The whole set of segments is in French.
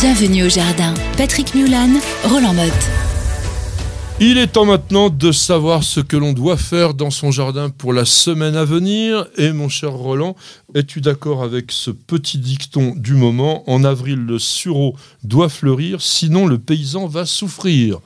Bienvenue au jardin. Patrick Mulan, Roland Motte. Il est temps maintenant de savoir ce que l'on doit faire dans son jardin pour la semaine à venir. Et mon cher Roland, es-tu d'accord avec ce petit dicton du moment? En avril, le sureau doit fleurir, sinon le paysan va souffrir.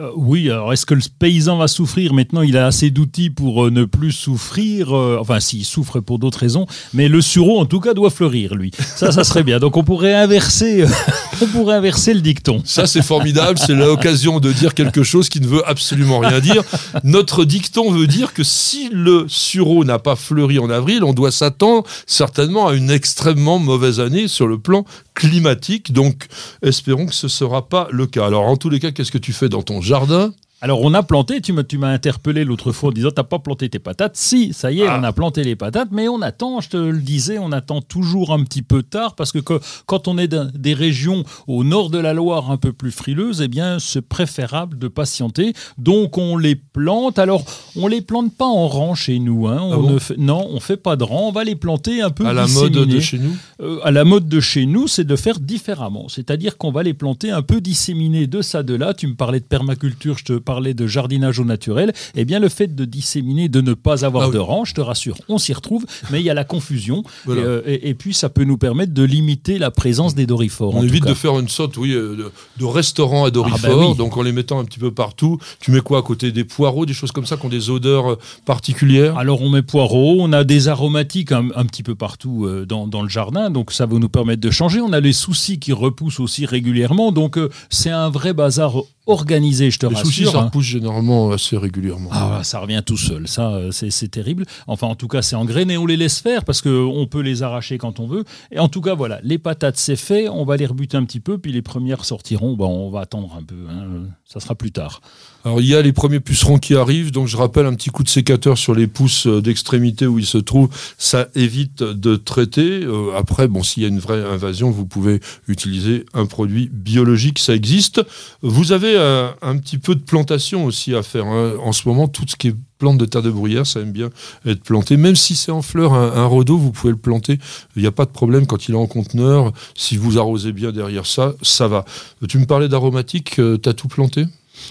Euh, oui, alors est-ce que le paysan va souffrir Maintenant, il a assez d'outils pour euh, ne plus souffrir. euh, enfin, s'il souffre pour d'autres raisons. Mais le sureau, en tout cas, doit fleurir, lui. Ça, ça serait bien. Donc, on pourrait inverser, on pourrait inverser le dicton. Ça, c'est formidable. C'est l'occasion de dire quelque chose qui ne veut absolument rien dire. Notre dicton veut dire que si le sureau n'a pas fleuri en avril, on doit s'attendre certainement à une extrêmement mauvaise année sur le plan climatique. Donc, espérons que ce ne sera pas le cas. Alors, en tous les cas, qu'est-ce que tu fais dans ton jardin Alors, on a planté, tu m'as, interpellé l'autre fois en disant T'as pas planté tes patates Si, ça y est, Ah. on a planté les patates, mais on attend, je te le disais, on attend toujours un petit peu tard parce que que- quand on est dans des régions au nord de la Loire un peu plus frileuses, eh bien, c'est préférable de patienter. Donc, on les plante. Alors, on les plante pas en rang chez nous. hein. On Ah bon ne fait, non, on fait pas de rang. On va les planter un peu À la mode de chez nous Euh, à la mode de chez nous, c'est de faire différemment. C'est-à-dire qu'on va les planter un peu disséminés de ça, de là. Tu me parlais de permaculture, je te de jardinage au naturel. Eh bien, le fait de disséminer, de ne pas avoir Ah oui. de rang, je te rassure, on s'y retrouve, mais il y a la confusion. Voilà. Et, euh, et- et puis, ça peut nous permettre de limiter la présence des dorifores. On évite de faire une sorte, oui, euh, de, de restaurant à Ah bah oui. donc en les mettant un petit peu partout. Tu mets quoi à côté des poireaux, des choses comme ça qui ont des odeurs euh, particulières? Alors on met poireaux, on a des aromatiques un, un petit peu partout euh, dans, dans le jardin, donc ça va nous permettre de changer. On a les soucis qui repoussent aussi régulièrement, donc euh, c'est un vrai bazar organisé, je te Les soucis, rassure. ça hein. repousse généralement assez régulièrement. Ah, ça revient tout seul, ça euh, c'est terrible. Enfin, en tout cas, c'est engrainé, on les laisse faire parce qu'on peut les arracher quand on veut. Et en tout cas, voilà, les patates, c'est fait, on va les rebuter un petit peu, puis les premières sortiront, ben, on va attendre un peu, hein, ça sera plus tard. Alors il y a les premiers pucerons qui arrivent, donc je rappelle un petit coup de sécateur sur les pousses euh, d'extrémité où ils se trouvent, ça évite de traiter. Euh, après, bon, s'il y a une vraie invasion, vous pouvez utiliser un produit biologique, ça existe. Vous avez euh, un petit peu de plantation aussi à faire. hein. En ce moment, tout ce qui est plante de terre de bruyère, ça aime bien être planté. Même si c'est en fleurs, un, un vous pouvez le planter. Il n'y a pas de problème quand il est en conteneur. Si vous arrosez bien derrière ça, ça va. Tu me parlais d'aromatique, euh, t'as tout planté?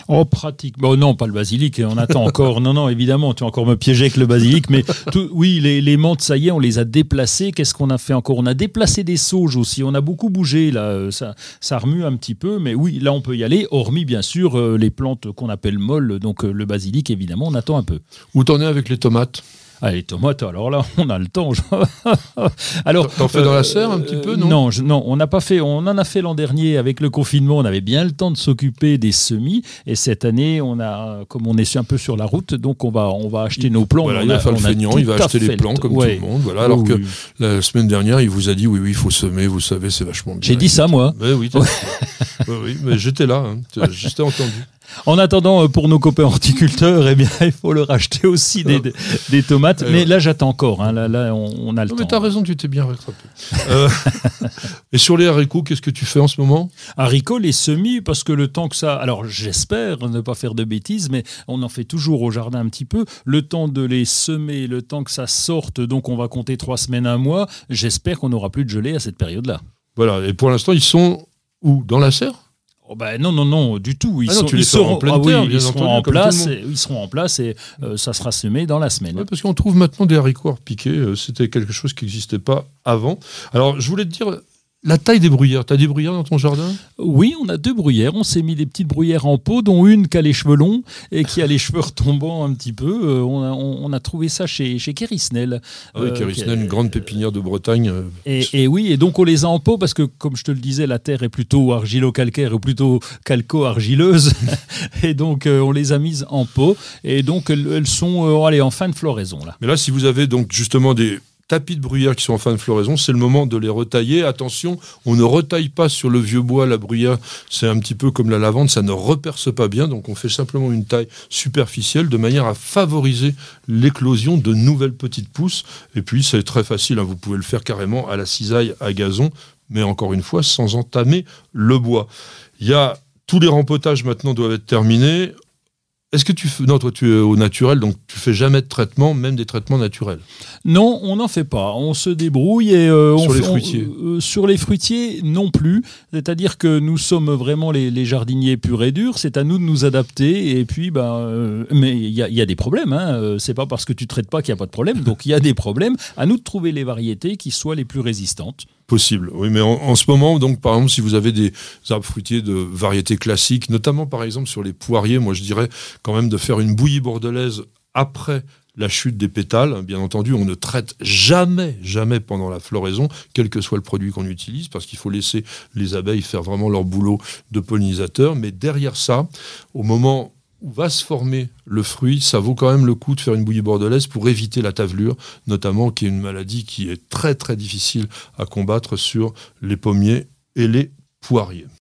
Oh, pratique. Bon, non, pas le basilic. On attend encore. Non, non, évidemment, tu vas encore me piéger avec le basilic. Mais tout- oui, les, les menthes, ça y est, on les a déplacées. Qu'est-ce qu'on a fait encore? On a déplacé des sauges aussi. On a beaucoup bougé, là. Euh, Ça, ça remue un petit peu. Mais oui, là, on peut y aller. Hormis, bien sûr, euh, les plantes qu'on appelle molles. Donc, euh, le basilic, évidemment, on attend un peu. Où t'en es avec les tomates? Ah, les tomates, alors là, on a le temps. alors, T'en fais dans la serre un petit peu, non Non, je- non, on n'a pas fait. On en a fait l'an dernier avec le confinement. On avait bien le temps de s'occuper des semis. Et cette année, on a, comme on est un peu sur la route, donc on va, on va acheter nos plants. Voilà, On il va a- faire le feignant, il va acheter les le plants comme Ouais. tout le monde. Voilà, alors Oui, que la semaine dernière, il vous a dit oui, oui, il faut semer, vous savez, c'est vachement bien. J'ai dit ça, moi. Mais oui, t'as- oui, oui, mais j'étais là, hein, j'étais entendu. En attendant, euh, pour nos copains horticulteurs, eh bien, il faut leur acheter aussi des, des- des tomates. Ouais, Mais là, j'attends encore. hein. Là, là, on, a le Non, mais temps. t'as raison, tu t'es bien rattrapé. Euh, et sur les haricots, qu'est-ce que tu fais en ce moment? Haricots, les semis, parce que le temps que ça. Alors, j'espère ne pas faire de bêtises, mais on en fait toujours au jardin un petit peu. Le temps de les semer, le temps que ça sorte, donc on va compter trois semaines, un mois. J'espère qu'on n'aura plus de gelée à cette période-là. Voilà, et pour l'instant, ils sont où? Dans la serre? Oh ben non, non, non, du tout. Ils, Ah non, sont, tu les ils fais en seront, pleine ah oui, terre, ils bien seront entendu, en le place. et- ils seront en place et euh, ça sera semé dans la semaine. Ouais, Parce qu'on trouve maintenant des haricots piqués, euh, c'était quelque chose qui n'existait pas avant. Alors, je voulais te dire, la taille des bruyères, t'as des bruyères dans ton jardin? Oui, on a deux bruyères. On s'est mis des petites bruyères en pot, dont une qui a les cheveux longs et qui a les cheveux retombants un petit peu. Euh, on, a, on- on a trouvé ça chez, chez Kérisnel. Ah Oui, Euh, Kérisnel, une grande pépinière de Bretagne. euh, Et, et oui, et donc on les a en pot parce que, comme je te le disais, la terre est plutôt argilo-calcaire ou plutôt calco-argileuse. et donc euh, on les a mises en pot. Et donc elles, elles sont euh, allez, en fin de floraison là. Mais là, si vous avez donc justement des tapis de bruyère qui sont en fin de floraison, c'est le moment de les retailler. Attention, on ne retaille pas sur le vieux bois. La bruyère, c'est un petit peu comme la lavande, ça ne reperce pas bien. Donc on fait simplement une taille superficielle de manière à favoriser l'éclosion de nouvelles petites pousses. Et puis c'est très facile, hein, vous pouvez le faire carrément à la cisaille à gazon, mais encore une fois, sans entamer le bois. Il y a tous les rempotages maintenant doivent être terminés. Est-ce que tu fais... Non, toi, tu es au naturel, donc tu fais jamais de traitement, même des traitements naturels? Non, on n'en fait pas. On se débrouille et euh, sur on les fait- on- fruitiers. euh, sur les fruitiers, non plus. C'est-à-dire que nous sommes vraiment les, les jardiniers purs et durs. C'est à nous de nous adapter. Et puis, ben, euh, mais il y y a des problèmes. Hein. Euh, C'est pas parce que tu traites pas qu'il n'y a pas de problème. Donc il y a des problèmes. À nous de trouver les variétés qui soient les plus résistantes. Possible, oui, mais en, ce moment, donc par exemple, si vous avez des arbres fruitiers de variété classique, notamment par exemple sur les poiriers, moi je dirais quand même de faire une bouillie bordelaise après la chute des pétales. Bien entendu, on ne traite jamais, jamais pendant la floraison, quel que soit le produit qu'on utilise, parce qu'il faut laisser les abeilles faire vraiment leur boulot de pollinisateur. Mais derrière ça, au moment où va se former le fruit, ça vaut quand même le coup de faire une bouillie bordelaise pour éviter la tavelure, notamment qui est une maladie qui est très très difficile à combattre sur les pommiers et les poiriers.